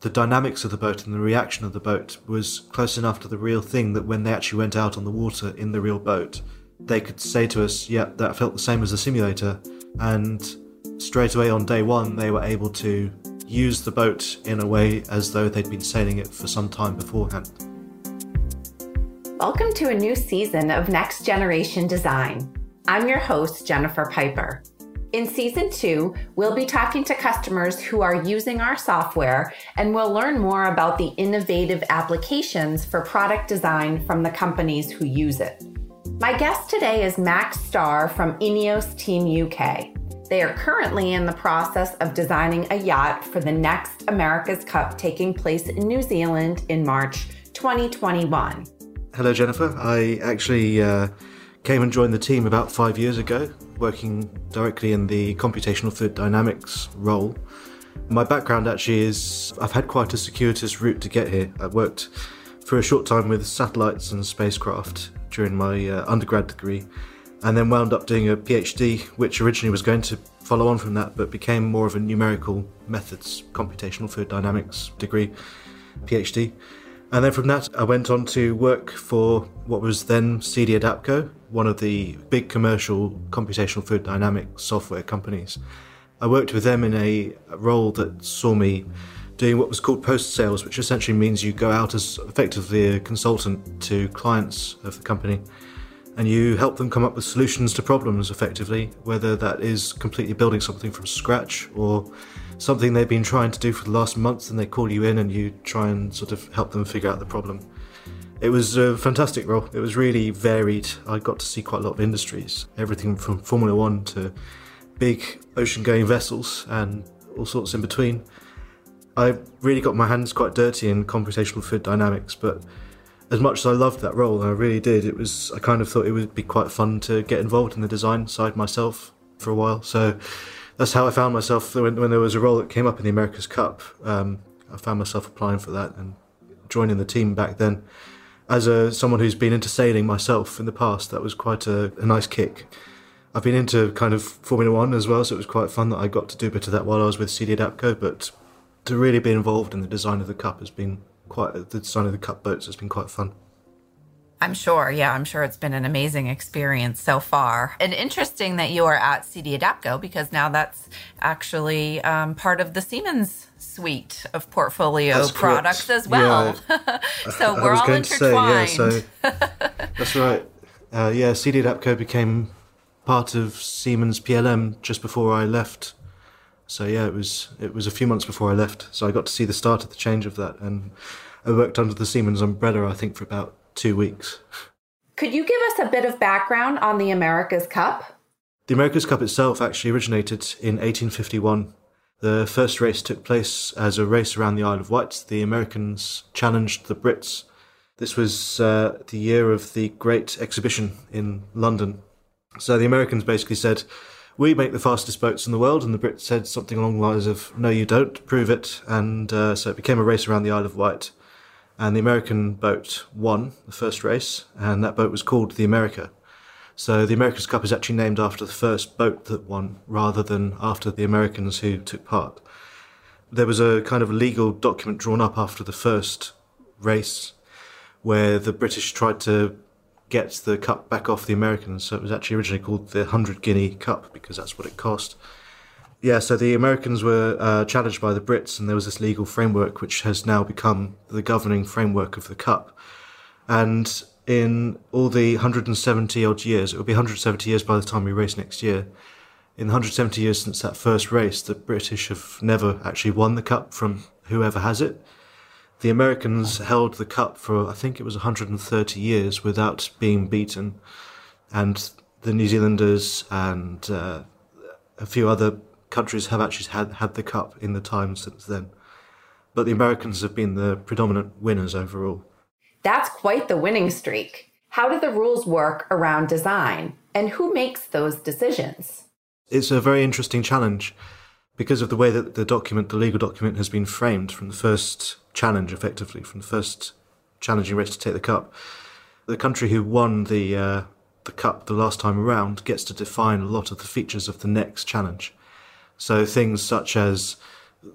the dynamics of the boat and the reaction of the boat was close enough to the real thing that when they actually went out on the water in the real boat, they could say to us, "Yep, yeah, that felt the same as the simulator," and straight away on day one, they were able to use the boat in a way as though they'd been sailing it for some time beforehand. Welcome to a new season of Next Generation Design. I'm your host, Jennifer Piper. In season two, we'll be talking to customers who are using our software and we'll learn more about the innovative applications for product design from the companies who use it. My guest today is Max Starr from Ineos Team UK. They are currently in the process of designing a yacht for the next America's Cup taking place in New Zealand in March 2021. Hello, Jennifer. I actually uh, came and joined the team about five years ago, working directly in the computational fluid dynamics role. My background actually is I've had quite a circuitous route to get here. I worked for a short time with satellites and spacecraft during my uh, undergrad degree, and then wound up doing a PhD, which originally was going to follow on from that, but became more of a numerical methods, computational fluid dynamics degree, PhD. And then from that, I went on to work for what was then CD Adapco, one of the big commercial computational fluid dynamics software companies. I worked with them in a role that saw me doing what was called post sales, which essentially means you go out as effectively a consultant to clients of the company and you help them come up with solutions to problems effectively, whether that is completely building something from scratch or something they've been trying to do for the last month and they call you in and you try and sort of help them figure out the problem. It was a fantastic role. It was really varied. I got to see quite a lot of industries, everything from Formula One to big ocean going vessels and all sorts in between. I really got my hands quite dirty in computational fluid dynamics, but as much as I loved that role, I really did, it was I kind of thought it would be quite fun to get involved in the design side myself for a while. So that's how I found myself when, when there was a role that came up in the America's Cup. Um, I found myself applying for that and joining the team back then. As a someone who's been into sailing myself in the past, that was quite a, a nice kick. I've been into kind of Formula One as well, so it was quite fun that I got to do a bit of that while I was with CD Adapco. But to really be involved in the design of the cup has been quite the design of the cup boats has been quite fun. I'm sure. Yeah, I'm sure it's been an amazing experience so far. And interesting that you are at CD Adapco because now that's actually um, part of the Siemens suite of portfolio that's products correct. as well. Yeah. so we're all intertwined. Say, yeah, so that's right. Uh, yeah, CD Adapco became part of Siemens PLM just before I left. So yeah, it was it was a few months before I left. So I got to see the start of the change of that, and I worked under the Siemens umbrella. I think for about two weeks. Could you give us a bit of background on the America's Cup? The America's Cup itself actually originated in 1851. The first race took place as a race around the Isle of Wight. The Americans challenged the Brits. This was uh, the year of the Great Exhibition in London. So the Americans basically said, We make the fastest boats in the world, and the Brits said something along the lines of, No, you don't, prove it. And uh, so it became a race around the Isle of Wight and the American boat won the first race, and that boat was called the America. So the America's Cup is actually named after the first boat that won, rather than after the Americans who took part. There was a kind of legal document drawn up after the first race, where the British tried to get the cup back off the Americans. So it was actually originally called the Hundred Guinea Cup because that's what it cost. Yeah, so the Americans were uh, challenged by the Brits, and there was this legal framework which has now become the governing framework of the Cup. And in all the 170 odd years, it will be 170 years by the time we race next year. In the 170 years since that first race, the British have never actually won the Cup from whoever has it. The Americans held the Cup for, I think it was 130 years without being beaten. And the New Zealanders and uh, a few other countries have actually had, had the cup in the time since then. But the Americans have been the predominant winners overall. That's quite the winning streak. How do the rules work around design, and who makes those decisions? It's a very interesting challenge because of the way that the document, the legal document, has been framed from the first challenge, effectively, from the first challenging race to take the cup. The country who won the uh, the cup the last time around gets to define a lot of the features of the next challenge. So things such as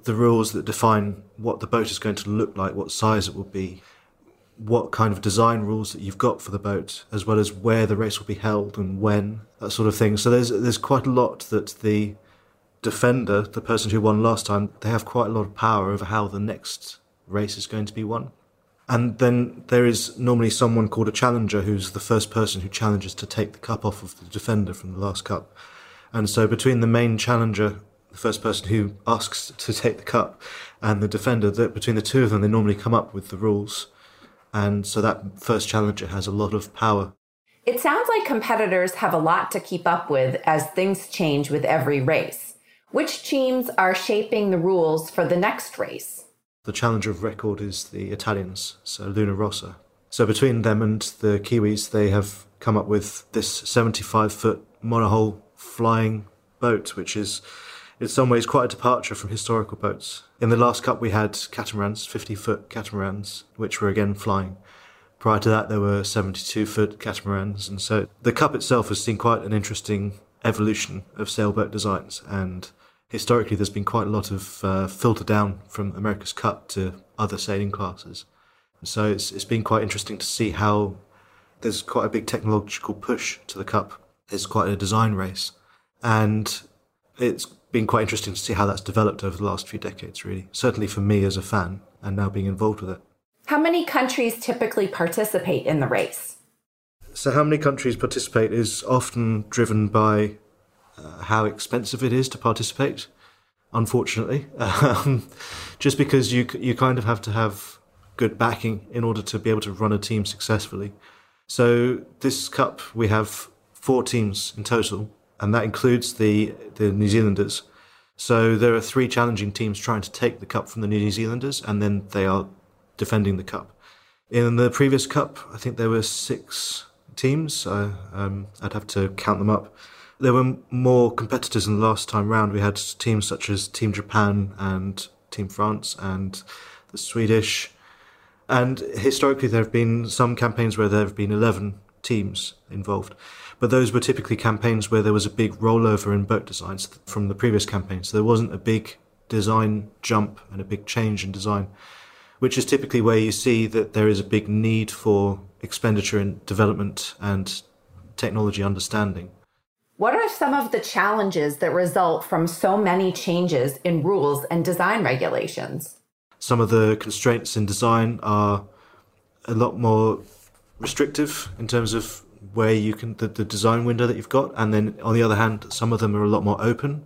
the rules that define what the boat is going to look like, what size it will be, what kind of design rules that you've got for the boat, as well as where the race will be held and when, that sort of thing. So there's there's quite a lot that the defender, the person who won last time, they have quite a lot of power over how the next race is going to be won. And then there is normally someone called a challenger who's the first person who challenges to take the cup off of the defender from the last cup. And so between the main challenger, the first person who asks to take the cup, and the defender, that between the two of them, they normally come up with the rules. And so that first challenger has a lot of power. It sounds like competitors have a lot to keep up with as things change with every race. Which teams are shaping the rules for the next race? The challenger of record is the Italians, so Luna Rossa. So between them and the Kiwis, they have come up with this 75 foot monohull flying boat, which is in some ways quite a departure from historical boats. In the last cup, we had catamarans, 50 foot catamarans, which were again flying. Prior to that, there were 72 foot catamarans, and so the cup itself has seen quite an interesting evolution of sailboat designs and historically there's been quite a lot of uh, filter down from America's Cup to other sailing classes. So it's, it's been quite interesting to see how there's quite a big technological push to the Cup. It's quite a design race. And it's been quite interesting to see how that's developed over the last few decades, really. Certainly for me as a fan and now being involved with it. How many countries typically participate in the race? So, how many countries participate is often driven by uh, how expensive it is to participate. Unfortunately, um, just because you you kind of have to have good backing in order to be able to run a team successfully. So this cup we have four teams in total, and that includes the the New Zealanders. So there are three challenging teams trying to take the cup from the New Zealanders, and then they are defending the cup. In the previous cup, I think there were six teams. Uh, um, I'd have to count them up there were more competitors than the last time round. We had teams such as Team Japan and Team France and the Swedish. And historically, there have been some campaigns where there have been 11 teams involved. But those were typically campaigns where there was a big rollover in boat designs from the previous campaigns. So there wasn't a big design jump and a big change in design, which is typically where you see that there is a big need for expenditure in development and technology understanding. What are some of the challenges that result from so many changes in rules and design regulations? Some of the constraints in design are a lot more restrictive in terms of where you can the, the design window that you've got and then on the other hand some of them are a lot more open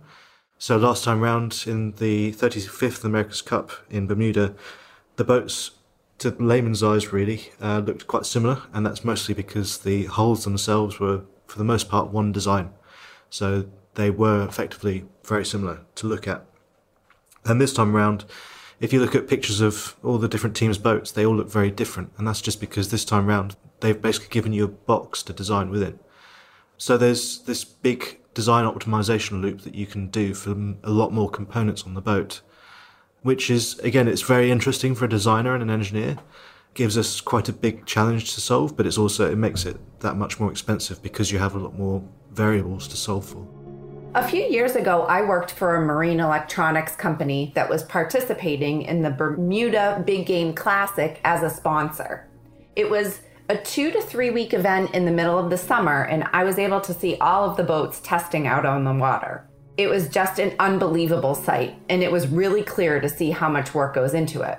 so last time round in the 35th america's cup in bermuda the boats to layman's eyes really uh, looked quite similar and that's mostly because the hulls themselves were for the most part one design so they were effectively very similar to look at. And this time around, if you look at pictures of all the different teams' boats, they all look very different. And that's just because this time round, they've basically given you a box to design within. So there's this big design optimization loop that you can do for a lot more components on the boat, which is, again, it's very interesting for a designer and an engineer. gives us quite a big challenge to solve, but it's also, it makes it that much more expensive because you have a lot more variables to solve for. A few years ago, I worked for a marine electronics company that was participating in the Bermuda Big Game Classic as a sponsor. It was a two to three week event in the middle of the summer, and I was able to see all of the boats testing out on the water. It was just an unbelievable sight, and it was really clear to see how much work goes into it.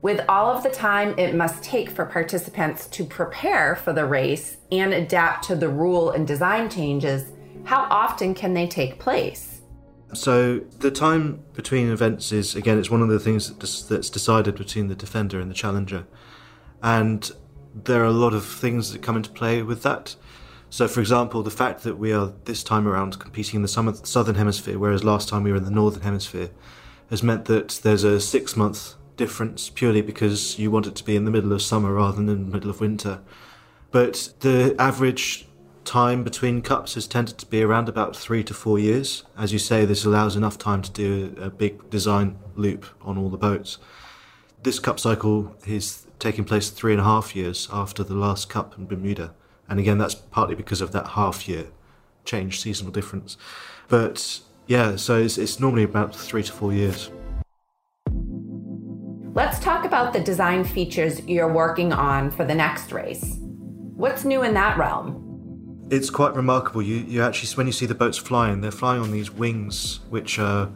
With all of the time it must take for participants to prepare for the race and adapt to the rule and design changes, how often can they take place? So the time between events is again it's one of the things that's decided between the defender and the challenger, and there are a lot of things that come into play with that. So, for example, the fact that we are this time around competing in the southern hemisphere, whereas last time we were in the northern hemisphere, has meant that there's a six month difference purely because you want it to be in the middle of summer rather than in the middle of winter. But the average time between cups has tended to be around about three to four years. As you say, this allows enough time to do a big design loop on all the boats. This cup cycle is taking place three and a half years after the last cup in Bermuda. And again, that's partly because of that half year change, seasonal difference. But yeah, so it's, it's normally about three to four years. Let's talk about the design features you're working on for the next race. What's new in that realm? It's quite remarkable. You, you actually, when you see the boats flying, they're flying on these wings, which are,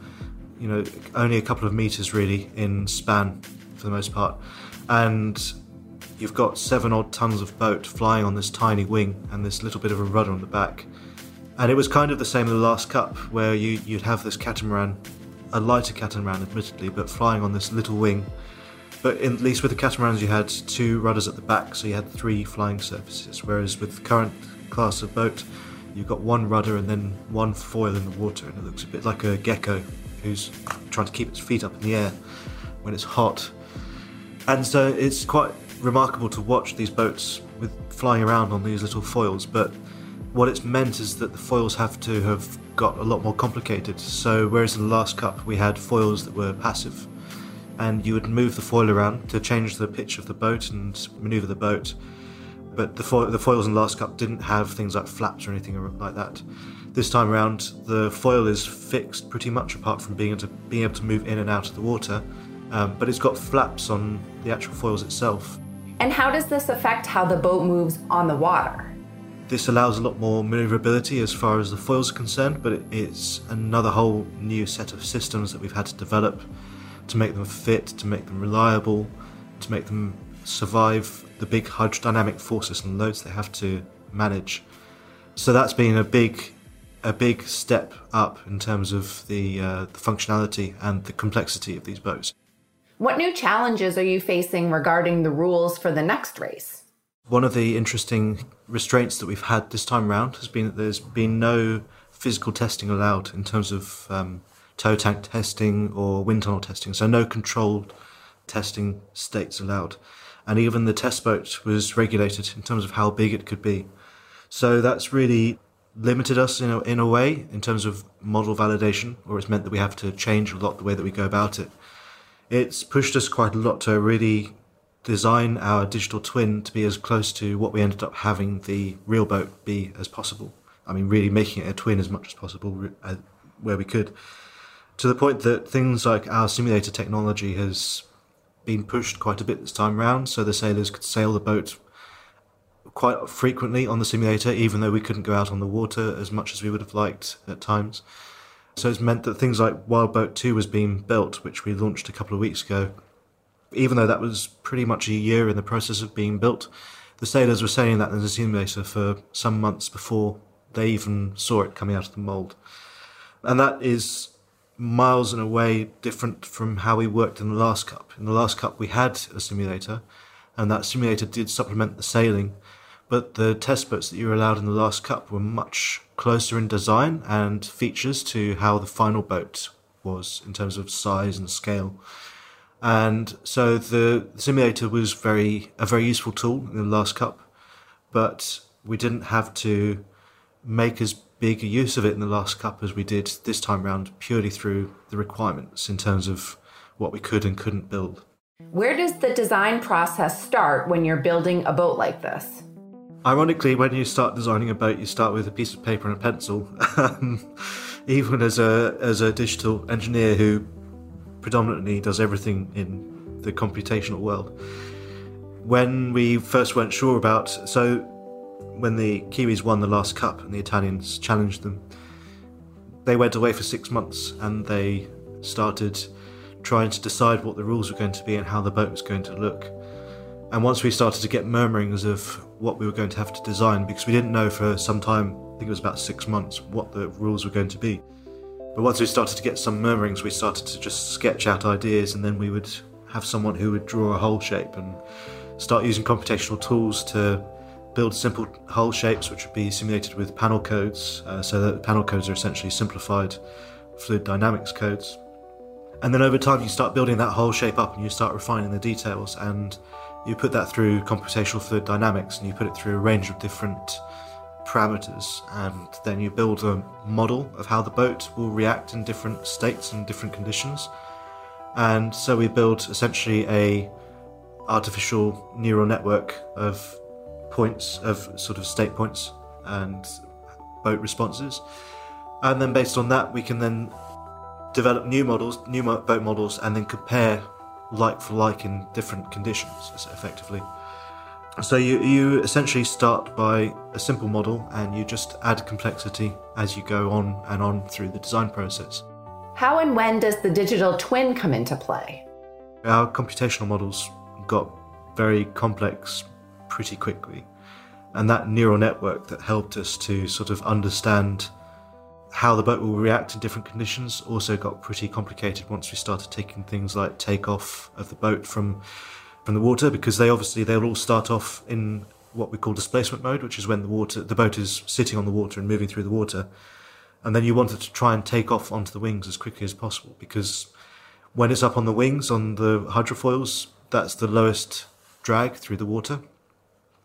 you know, only a couple of meters really in span for the most part. And you've got seven odd tons of boat flying on this tiny wing and this little bit of a rudder on the back. And it was kind of the same in the last cup, where you, you'd have this catamaran, a lighter catamaran admittedly, but flying on this little wing. But in, at least with the catamarans, you had two rudders at the back, so you had three flying surfaces. Whereas with current class of boat, you've got one rudder and then one foil in the water, and it looks a bit like a gecko who's trying to keep its feet up in the air when it's hot. And so it's quite remarkable to watch these boats with flying around on these little foils, but what it's meant is that the foils have to have got a lot more complicated. So whereas in the last cup we had foils that were passive, and you would move the foil around to change the pitch of the boat and maneuver the boat, but the, fo- the foils in the last cup didn't have things like flaps or anything like that. This time around, the foil is fixed pretty much, apart from being able to being able to move in and out of the water. Um, but it's got flaps on the actual foils itself, and how does this affect how the boat moves on the water? This allows a lot more maneuverability as far as the foils are concerned, but it's another whole new set of systems that we've had to develop to make them fit, to make them reliable, to make them survive the big hydrodynamic forces and loads they have to manage. So that's been a big a big step up in terms of the, uh, the functionality and the complexity of these boats. What new challenges are you facing regarding the rules for the next race? One of the interesting restraints that we've had this time around has been that there's been no physical testing allowed in terms of um, tow tank testing or wind tunnel testing, so no controlled testing states allowed. And even the test boat was regulated in terms of how big it could be. So that's really limited us in a, in a way in terms of model validation, or it's meant that we have to change a lot the way that we go about it it's pushed us quite a lot to really design our digital twin to be as close to what we ended up having the real boat be as possible. I mean, really making it a twin as much as possible uh, where we could. To the point that things like our simulator technology has been pushed quite a bit this time round, so the sailors could sail the boat quite frequently on the simulator, even though we couldn't go out on the water as much as we would have liked at times. So it's meant that things like Wild Boat 2 was being built, which we launched a couple of weeks ago. Even though that was pretty much a year in the process of being built, the sailors were saying that in the simulator for some months before they even saw it coming out of the mould. And that is miles and away different from how we worked in the last cup. In the last cup, we had a simulator, and that simulator did supplement the sailing, but the test boats that you were allowed in the last cup were much closer in design and features to how the final boat was in terms of size and scale. And so the simulator was very a very useful tool in the last cup, but we didn't have to make as big a use of it in the last cup as we did this time round purely through the requirements in terms of what we could and couldn't build. Where does the design process start when you're building a boat like this? Ironically, when you start designing a boat, you start with a piece of paper and a pencil. Um, even as a as a digital engineer who predominantly does everything in the computational world, when we first weren't sure about so when the Kiwis won the last cup and the Italians challenged them, they went away for six months and they started trying to decide what the rules were going to be and how the boat was going to look. And once we started to get murmurings of what we were going to have to design, because we didn't know for some time, I think it was about six months, what the rules were going to be. But once we started to get some murmurings, we started to just sketch out ideas, and then we would have someone who would draw a hull shape and start using computational tools to build simple hull shapes, which would be simulated with panel codes, uh, so that panel codes are essentially simplified fluid dynamics codes. And then over time, you start building that hull shape up and you start refining the details. And you put that through computational fluid dynamics and you put it through a range of different parameters and then you build a model of how the boat will react in different states and different conditions and so we build essentially a artificial neural network of points of sort of state points and boat responses and then based on that we can then develop new models new boat models and then compare like for like in different conditions, effectively. So you, you essentially start by a simple model and you just add complexity as you go on and on through the design process. How and when does the digital twin come into play? Our computational models got very complex pretty quickly. And that neural network that helped us to sort of understand how the boat will react in different conditions also got pretty complicated once we started taking things like takeoff of the boat from from the water because they obviously they'll all start off in what we call displacement mode, which is when the water the boat is sitting on the water and moving through the water. And then you want it to try and take off onto the wings as quickly as possible because when it's up on the wings on the hydrofoils, that's the lowest drag through the water.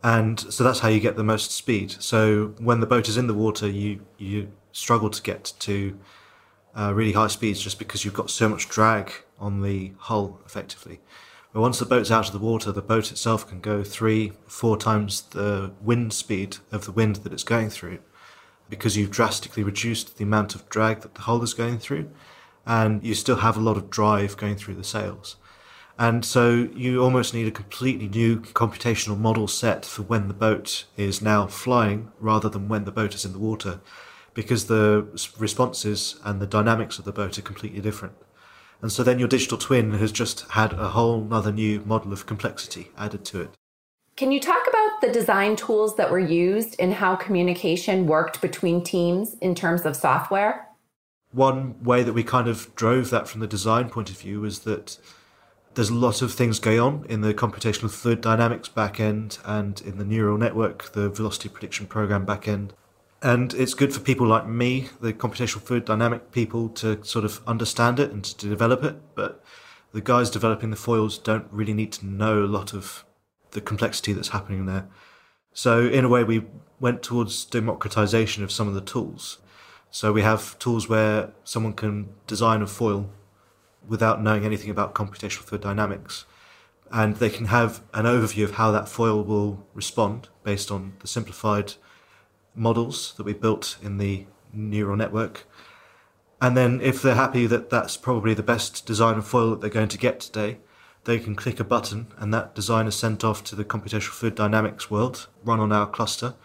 And so that's how you get the most speed. So when the boat is in the water, you, you struggle to get to uh, really high speeds just because you've got so much drag on the hull effectively. But once the boat's out of the water, the boat itself can go three, four times the wind speed of the wind that it's going through because you've drastically reduced the amount of drag that the hull is going through and you still have a lot of drive going through the sails. And so you almost need a completely new computational model set for when the boat is now flying rather than when the boat is in the water because the responses and the dynamics of the boat are completely different. And so then your digital twin has just had a whole other new model of complexity added to it. Can you talk about the design tools that were used and how communication worked between teams in terms of software? One way that we kind of drove that from the design point of view was that there's a lot of things going on in the computational fluid dynamics backend and in the neural network, the velocity prediction program backend. And it's good for people like me, the computational fluid dynamic people, to sort of understand it and to develop it. But the guys developing the foils don't really need to know a lot of the complexity that's happening there. So, in a way, we went towards democratization of some of the tools. So, we have tools where someone can design a foil without knowing anything about computational fluid dynamics. And they can have an overview of how that foil will respond based on the simplified models that we built in the neural network. And then if they're happy that that's probably the best design of foil that they're going to get today, they can click a button and that design is sent off to the computational fluid dynamics world, run on our cluster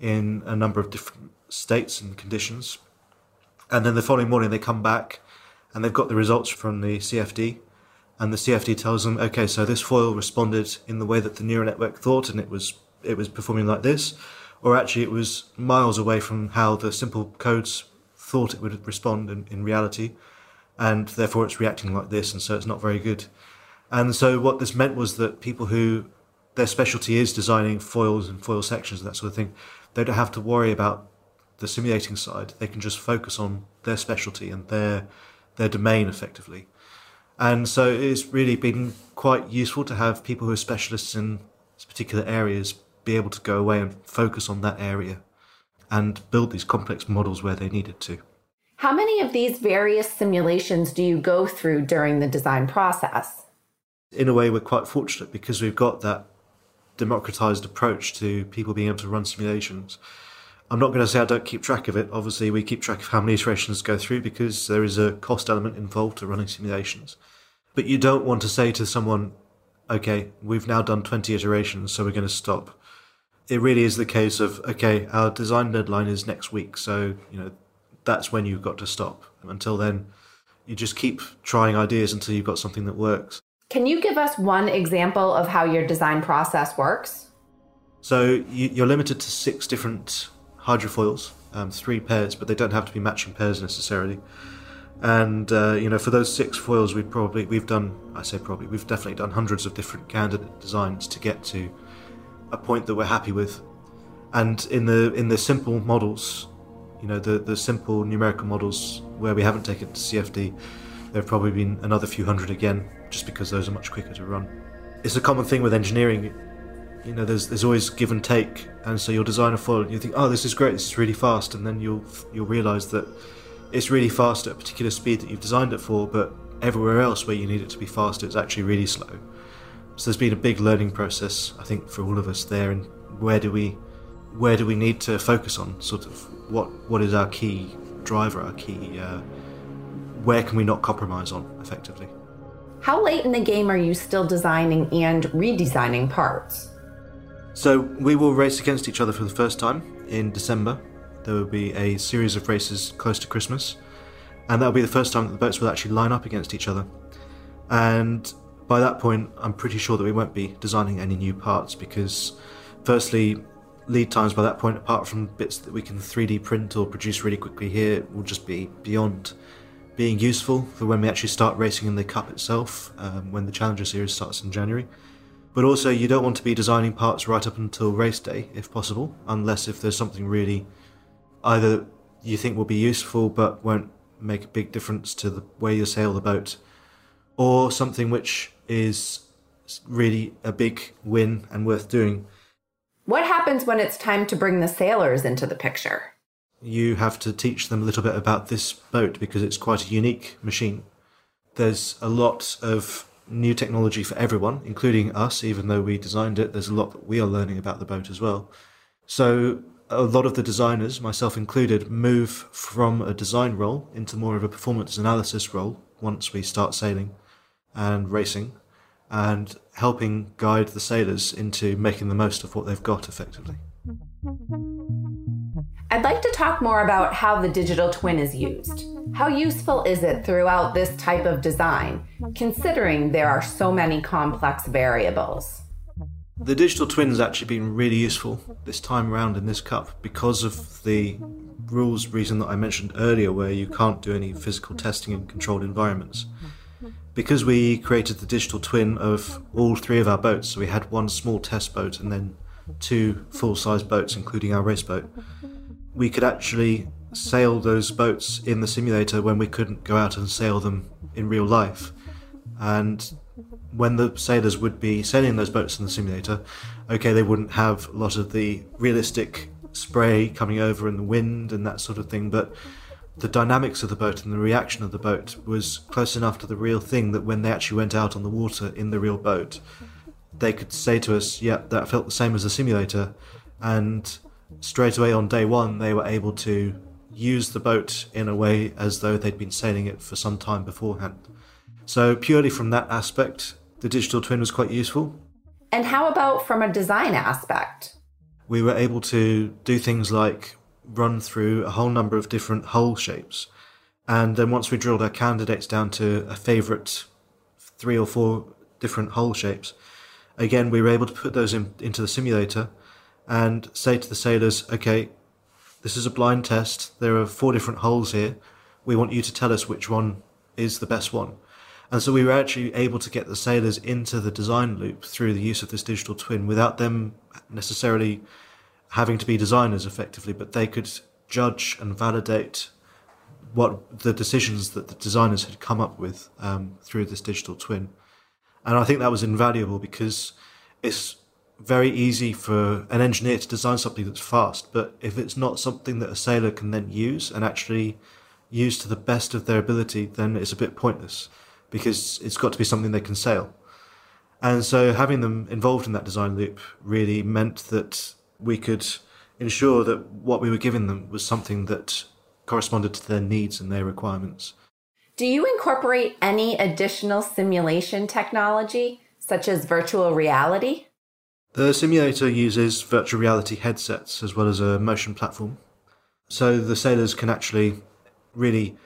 in a number of different states and conditions. And then the following morning they come back and they've got the results from the CFD and the CFD tells them, okay, so this foil responded in the way that the neural network thought and it was it was performing like this or actually it was miles away from how the simple codes thought it would respond in, in reality, and therefore it's reacting like this, and so it's not very good. And so what this meant was that people who their specialty is designing foils and foil sections and that sort of thing, they don't have to worry about the simulating side. They can just focus on their specialty and their their domain effectively. And so it's really been quite useful to have people who are specialists in particular areas be able to go away and focus on that area and build these complex models where they needed to. How many of these various simulations do you go through during the design process? In a way, we're quite fortunate because we've got that democratized approach to people being able to run simulations. I'm not going to say I don't keep track of it. Obviously, we keep track of how many iterations go through because there is a cost element involved to running simulations. But you don't want to say to someone, okay, we've now done 20 iterations, so we're going to stop it really is the case of okay, our design deadline is next week, so you know that's when you've got to stop. Until then, you just keep trying ideas until you've got something that works. Can you give us one example of how your design process works? So you, are limited to six different hydrofoils, um, three pairs, but they don't have to be matching pairs necessarily. And uh, you know, for those six foils, we've probably we've done. I say probably we've definitely done hundreds of different candidate designs to get to a point that we're happy with. And in the in the simple models, you know, the, the simple numerical models where we haven't taken to CFD, there have probably been another few hundred again, just because those are much quicker to run. It's a common thing with engineering. You know, there's there's always give and take, and so you'll design a foil, and you think, oh, this is great, this is really fast, and then you'll you'll realise that it's really fast at a particular speed that you've designed it for, but everywhere else where you need it to be faster, it's actually really slow. So there's been a big learning process, I think, for all of us there. And where do we, where do we need to focus on? Sort of what what is our key driver, our key, uh, where can we not compromise on effectively? How late in the game are you still designing and redesigning parts? So we will race against each other for the first time in December. There will be a series of races close to Christmas, and that will be the first time that the boats will actually line up against each other. And by that point, I'm pretty sure that we won't be designing any new parts because, firstly, lead times by that point, apart from bits that we can 3D print or produce really quickly here, will just be beyond being useful for when we actually start racing in the Cup itself, um, when the Challenger Series starts in January. But also, you don't want to be designing parts right up until race day, if possible, unless if there's something really either you think will be useful but won't make a big difference to the way you sail the boat, or something which is really a big win and worth doing. What happens when it's time to bring the sailors into the picture? You have to teach them a little bit about this boat because it's quite a unique machine. There's a lot of new technology for everyone, including us, even though we designed it. There's a lot that we are learning about the boat as well. So, a lot of the designers, myself included, move from a design role into more of a performance analysis role once we start sailing and racing and helping guide the sailors into making the most of what they've got effectively. I'd like to talk more about how the digital twin is used. How useful is it throughout this type of design, considering there are so many complex variables? The digital twin has actually been really useful this time around in this cup because of the rules reason that I mentioned earlier, where you can't do any physical testing in controlled environments. Because we created the digital twin of all three of our boats, so we had one small test boat and then two full size boats, including our race boat we could actually sail those boats in the simulator when we couldn't go out and sail them in real life. And when the sailors would be sailing those boats in the simulator, okay, they wouldn't have a lot of the realistic spray coming over and the wind and that sort of thing, but the dynamics of the boat and the reaction of the boat was close enough to the real thing that when they actually went out on the water in the real boat, they could say to us, yeah, that felt the same as the simulator. And straight away on day one, they were able to use the boat in a way as though they'd been sailing it for some time beforehand. So, purely from that aspect, the digital twin was quite useful. And how about from a design aspect? We were able to do things like run through a whole number of different hull shapes. And then once we drilled our candidates down to a favourite three or four different hull shapes, again, we were able to put those in, into the simulator and say to the sailors, okay, this is a blind test. There are four different holes here. We want you to tell us which one is the best one. And so we were actually able to get the sailors into the design loop through the use of this digital twin without them necessarily having to be designers effectively, but they could judge and validate what the decisions that the designers had come up with um, through this digital twin. And I think that was invaluable because it's very easy for an engineer to design something that's fast, but if it's not something that a sailor can then use and actually use to the best of their ability, then it's a bit pointless because it's got to be something they can sail. And so having them involved in that design loop really meant that we could ensure that what we were giving them was something that corresponded to their needs and their requirements. Do you incorporate any additional simulation technology, such as virtual reality? The simulator uses virtual reality headsets as well as a motion platform. So the sailors can actually really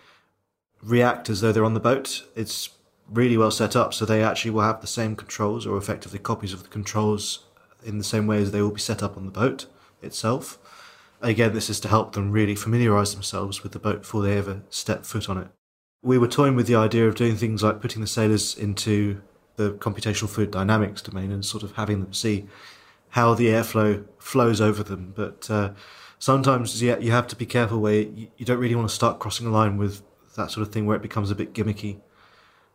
react as though they're on the boat. It's really well set up, so they actually will have the same controls or effectively copies of the controls in the same way as they will be set up on the boat itself. Again, this is to help them really familiarize themselves with the boat before they ever step foot on it. We were toying with the idea of doing things like putting the sailors into the computational fluid dynamics domain and sort of having them see how the airflow flows over them. But uh, sometimes yeah, you have to be careful where you, you don't really want to start crossing a line with that sort of thing where it becomes a bit gimmicky.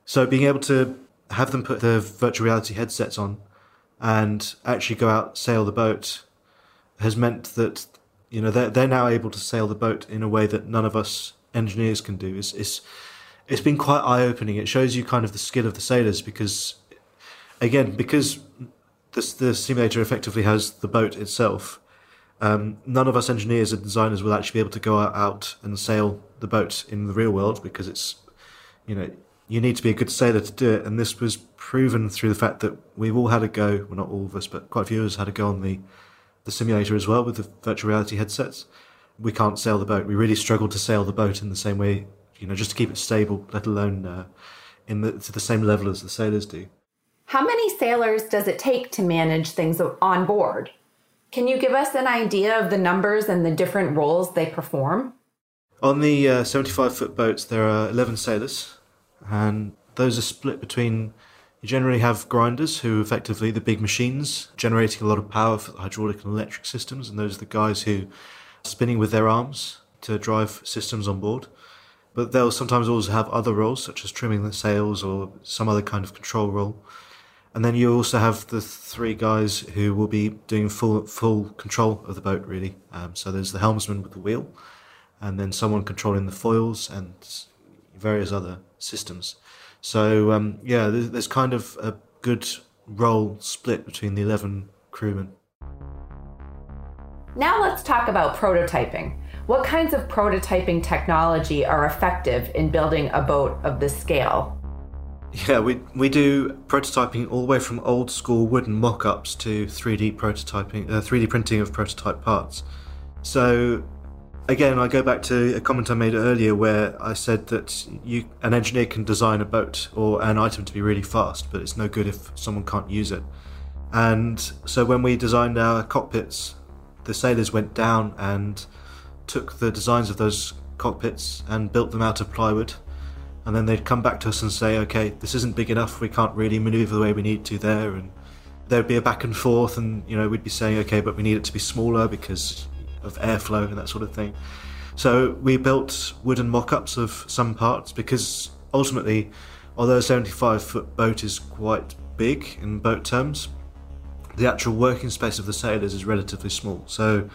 So being able to have them put the virtual reality headsets on and actually go out sail the boat has meant that you know they're, they're now able to sail the boat in a way that none of us engineers can do. It's it's been quite eye opening. It shows you kind of the skill of the sailors because, again, because the, the simulator effectively has the boat itself. Um, none of us engineers and designers will actually be able to go out and sail the boat in the real world because it's, you know, you need to be a good sailor to do it. And this was proven through the fact that we've all had a go, well, not all of us, but quite a few of us had a go on the, the simulator as well with the virtual reality headsets. We can't sail the boat. We really struggle to sail the boat in the same way, you know, just to keep it stable, let alone uh, in the, to the same level as the sailors do. How many sailors does it take to manage things on board? Can you give us an idea of the numbers and the different roles they perform? On the uh, 75 foot boats, there are 11 sailors, and those are split between. You generally have grinders, who are effectively the big machines generating a lot of power for the hydraulic and electric systems, and those are the guys who are spinning with their arms to drive systems on board. But they'll sometimes also have other roles, such as trimming the sails or some other kind of control role. And then you also have the three guys who will be doing full full control of the boat, really. Um, so there's the helmsman with the wheel, and then someone controlling the foils and various other systems. So um, yeah, there's, there's kind of a good role split between the 11 crewmen. Now let's talk about prototyping. What kinds of prototyping technology are effective in building a boat of this scale? Yeah, we we do prototyping all the way from old school wooden mock-ups to 3D prototyping, uh, 3D printing of prototype parts. So again, I go back to a comment I made earlier where I said that you an engineer can design a boat or an item to be really fast, but it's no good if someone can't use it. And so when we designed our cockpits, the sailors went down and took the designs of those cockpits and built them out of plywood. And then they'd come back to us and say, okay, this isn't big enough, we can't really maneuver the way we need to there. And there'd be a back and forth, and you know, we'd be saying, okay, but we need it to be smaller because of airflow and that sort of thing. So we built wooden mock-ups of some parts because ultimately, although a 75 foot boat is quite big in boat terms, the actual working space of the sailors is relatively small. So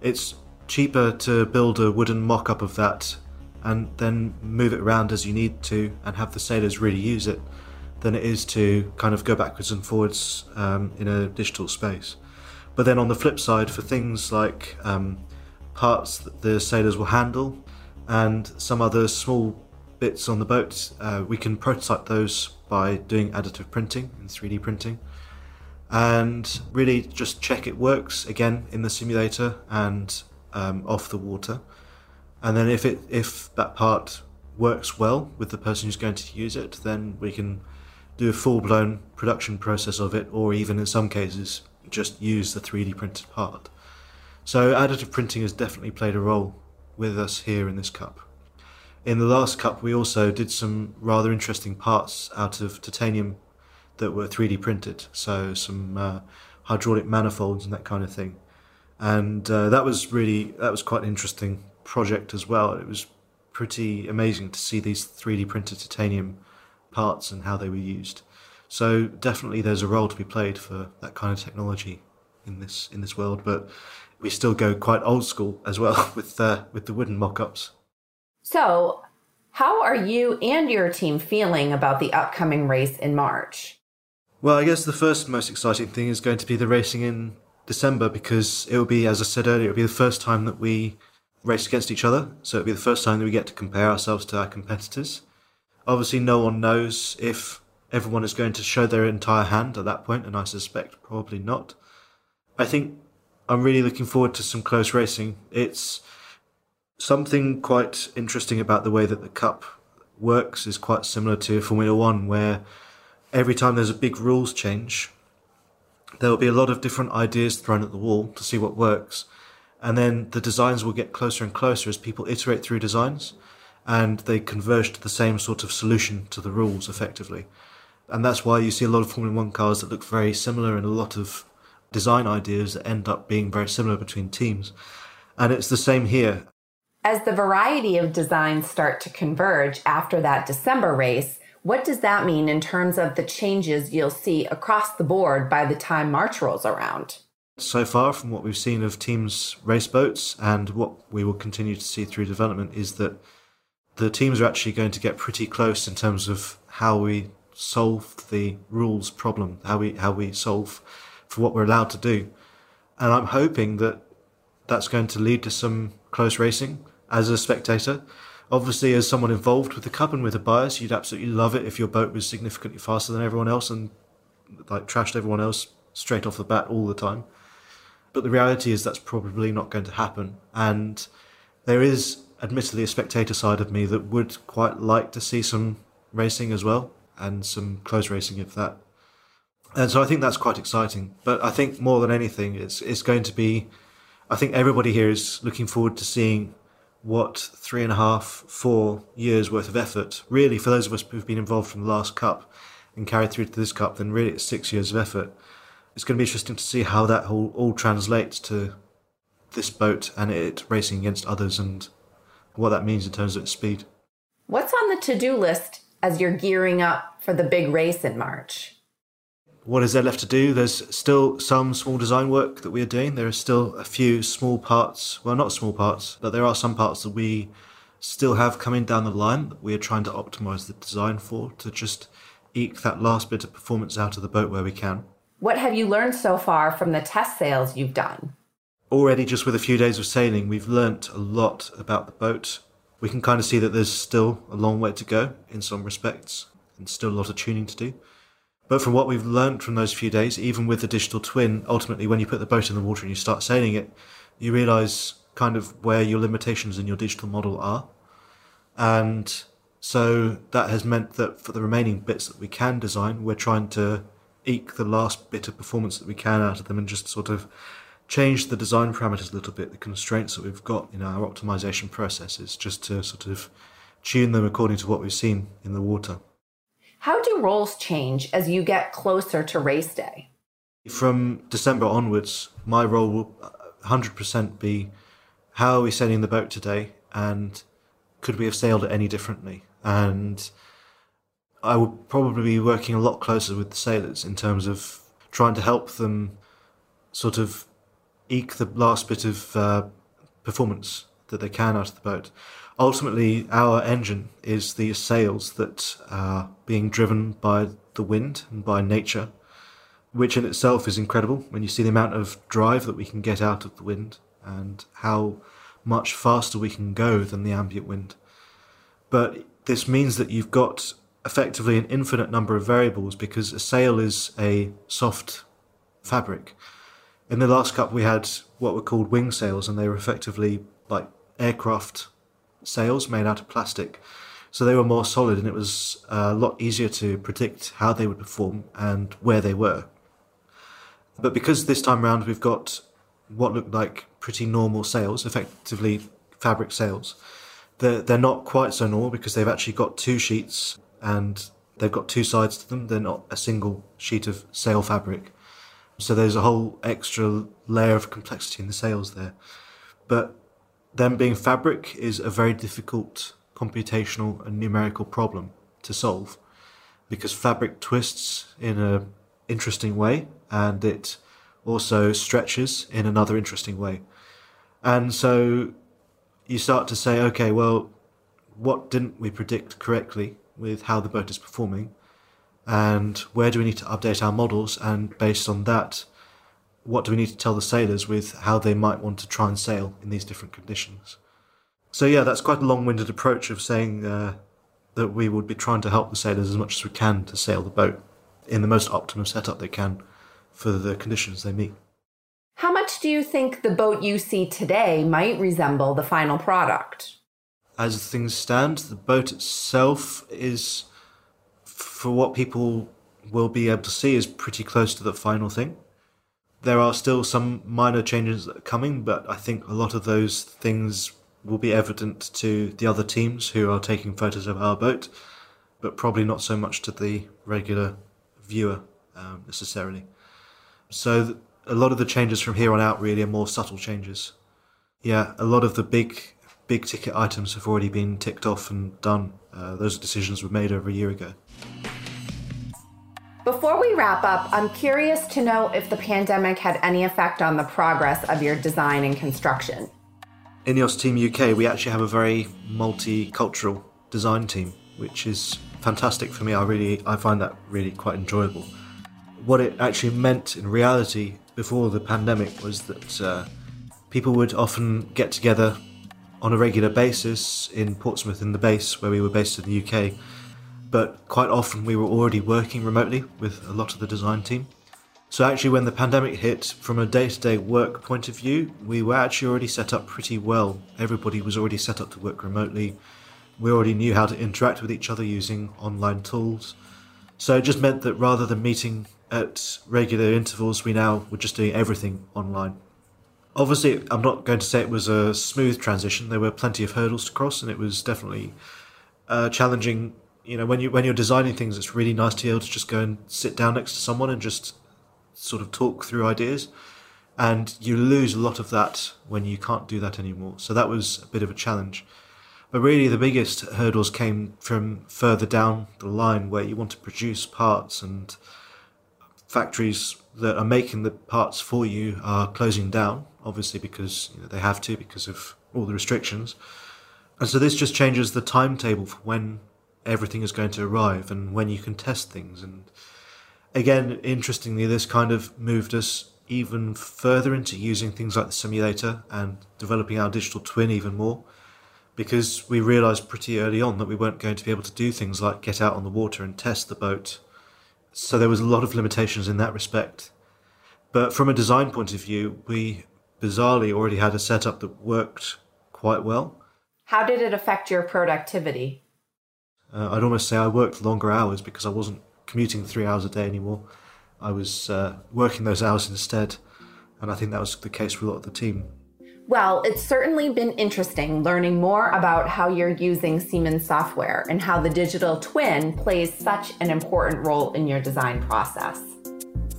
it's cheaper to build a wooden mock-up of that and then move it around as you need to and have the sailors really use it than it is to kind of go backwards and forwards um, in a digital space. But then on the flip side, for things like um, parts that the sailors will handle and some other small bits on the boat, uh, we can prototype those by doing additive printing and 3D printing. And really just check it works again in the simulator and um, off the water. And then if it if that part works well with the person who's going to use it, then we can do a full blown production process of it, or even in some cases just use the 3D printed part. So additive printing has definitely played a role with us here in this cup. In the last cup, we also did some rather interesting parts out of titanium that were 3D printed. So some uh, hydraulic manifolds and that kind of thing. And uh, that was really that was quite an interesting project as well. It was pretty amazing to see these 3D printed titanium parts and how they were used. So definitely there's a role to be played for that kind of technology in this in this world, but we still go quite old school as well with uh, with the wooden mock-ups. So, how are you and your team feeling about the upcoming race in March? Well, I guess the first most exciting thing is going to be the racing in December because it will be, as I said earlier, it'll be the first time that we race against each other. So it'll be the first time that we get to compare ourselves to our competitors. Obviously, no one knows if everyone is going to show their entire hand at that point, and I suspect probably not. I think I'm really looking forward to some close racing. It's something quite interesting about the way that the Cup works is quite similar to Formula One, where every time there's a big rules change, there will be a lot of different ideas thrown at the wall to see what works. And then the designs will get closer and closer as people iterate through designs and they converge to the same sort of solution to the rules effectively. And that's why you see a lot of Formula One cars that look very similar and a lot of design ideas that end up being very similar between teams. And it's the same here. As the variety of designs start to converge after that December race, what does that mean in terms of the changes you'll see across the board by the time March rolls around? So far, from what we've seen of teams' race boats and what we will continue to see through development, is that the teams are actually going to get pretty close in terms of how we solve the rules problem, how we how we solve for what we're allowed to do. And I'm hoping that that's going to lead to some close racing as a spectator, Obviously, as someone involved with the cup and with a bias, you'd absolutely love it if your boat was significantly faster than everyone else and like trashed everyone else straight off the bat all the time. But the reality is that's probably not going to happen. And there is admittedly a spectator side of me that would quite like to see some racing as well and some close racing if that. And so I think that's quite exciting. But I think more than anything, it's it's going to be. I think everybody here is looking forward to seeing what three and a half, four years worth of effort, really, for those of us who've been involved from the last cup and carried through to this cup, then really it's six years of effort. It's going to be interesting to see how that all, all translates to this boat and it racing against others and what that means in terms of its speed. What's on the to do list as you're gearing up for the big race in March? What is there left to do? There's still some small design work that we are doing. There are still a few small parts, well, not small parts, but there are some parts that we still have coming down the line that we are trying to optimize the design for to just eke that last bit of performance out of the boat where we can. What have you learned so far from the test sails you've done? Already, just with a few days of sailing, we've learnt a lot about the boat. We can kind of see that there's still a long way to go in some respects and still a lot of tuning to do. But from what we've learnt from those few days, even with the digital twin, ultimately when you put the boat in the water and you start sailing it, you realise kind of where your limitations in your digital model are. And so that has meant that for the remaining bits that we can design, we're trying to eke the last bit of performance that we can out of them and just sort of change the design parameters a little bit, the constraints that we've got in our optimization processes, just to sort of tune them according to what we've seen in the water. How do roles change as you get closer to race day? From December onwards, my role will 100% be how are we sailing the boat today and could we have sailed it any differently? And I would probably be working a lot closer with the sailors in terms of trying to help them sort of eke the last bit of uh, performance that they can out of the boat. Ultimately, our engine is the sails that are being driven by the wind and by nature, which in itself is incredible when you see the amount of drive that we can get out of the wind and how much faster we can go than the ambient wind. But this means that you've got effectively an infinite number of variables because a sail is a soft fabric in the last cup we had what were called wing sails, and they were effectively like aircraft sails made out of plastic. So they were more solid, and it was uh, a lot easier to predict how they would perform and where they were. But because this time round we've got what looked like pretty normal sails, effectively fabric sails, they're, they're not quite so normal because they've actually got two sheets and they've got two sides to them. They're not a single sheet of sail fabric. So there's a whole extra layer of complexity in the sails there. But them being fabric is a very difficult computational and numerical problem to solve because fabric twists in an interesting way and it also stretches in another interesting way. And so you start to say, okay, well, what didn't we predict correctly with how the boat is performing? and where do we need to update our models and based on that what do we need to tell the sailors with how they might want to try and sail in these different conditions? So yeah that's quite a long-winded approach of saying uh, that we would be trying to help the sailors as much as we can to sail the boat in the most optimum setup they can for the conditions they meet. How much do you think the boat you see today might resemble the final product? As things stand the boat itself is for what people will be able to see is pretty close to the final thing. There are still some minor changes that are coming, but I think a lot of those things will be evident to the other teams who are taking photos of our boat, but probably not so much to the regular viewer um, necessarily. So a lot of the changes from here on out really are more subtle changes. Yeah, a lot of the big big ticket items have already been ticked off and done. Uh, those decisions were made over a year ago. Before we wrap up, I'm curious to know if the pandemic had any effect on the progress of your design and construction. Ineos Team UK, we actually have a very multicultural design team, which is fantastic for me. I really, I find that really quite enjoyable. What it actually meant in reality before the pandemic was that uh, people would often get together on a regular basis in Portsmouth in the base where we were based in the UK, but quite often we were already working remotely with a lot of the design team. So actually, when the pandemic hit, from a day-to-day work point of view, we were actually already set up pretty well. Everybody was already set up to work remotely. We already knew how to interact with each other using online tools. So it just meant that rather than meeting at regular intervals, we now were just doing everything online. Obviously, I'm not going to say it was a smooth transition. There were plenty of hurdles to cross, and it was definitely uh, challenging. You know, when you when you're designing things, it's really nice to be able to just go and sit down next to someone and just sort of talk through ideas. And you lose a lot of that when you can't do that anymore. So that was a bit of a challenge. But really, the biggest hurdles came from further down the line where you want to produce parts and factories that are making the parts for you are closing down, obviously, because you know, they have to because of all the restrictions. And so this just changes the timetable for when everything is going to arrive and when you can test things and again, interestingly, this kind of moved us even further into using things like the simulator and developing our digital twin even more because we realized pretty early on that we weren't going to be able to do things like get out on the water and test the boat. So there was a lot of limitations in that respect. But from a design point of view, we bizarrely already had a setup that worked quite well. How did it affect your productivity? Uh, I'd almost say I worked longer hours because I wasn't commuting three hours a day anymore. I was uh, working those hours instead, and I think that was the case for a lot of the team. Well, it's certainly been interesting learning more about how you're using Siemens software and how the digital twin plays such an important role in your design process.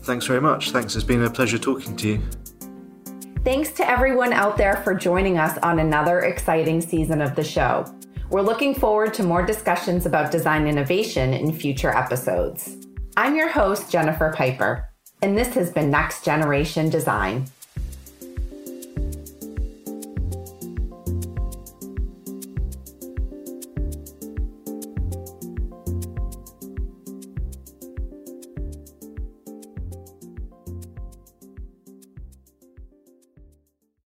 Thanks very much. Thanks. It's been a pleasure talking to you. Thanks to everyone out there for joining us on another exciting season of the show. We're looking forward to more discussions about design innovation in future episodes. I'm your host, Jennifer Piper, and this has been Next Generation Design.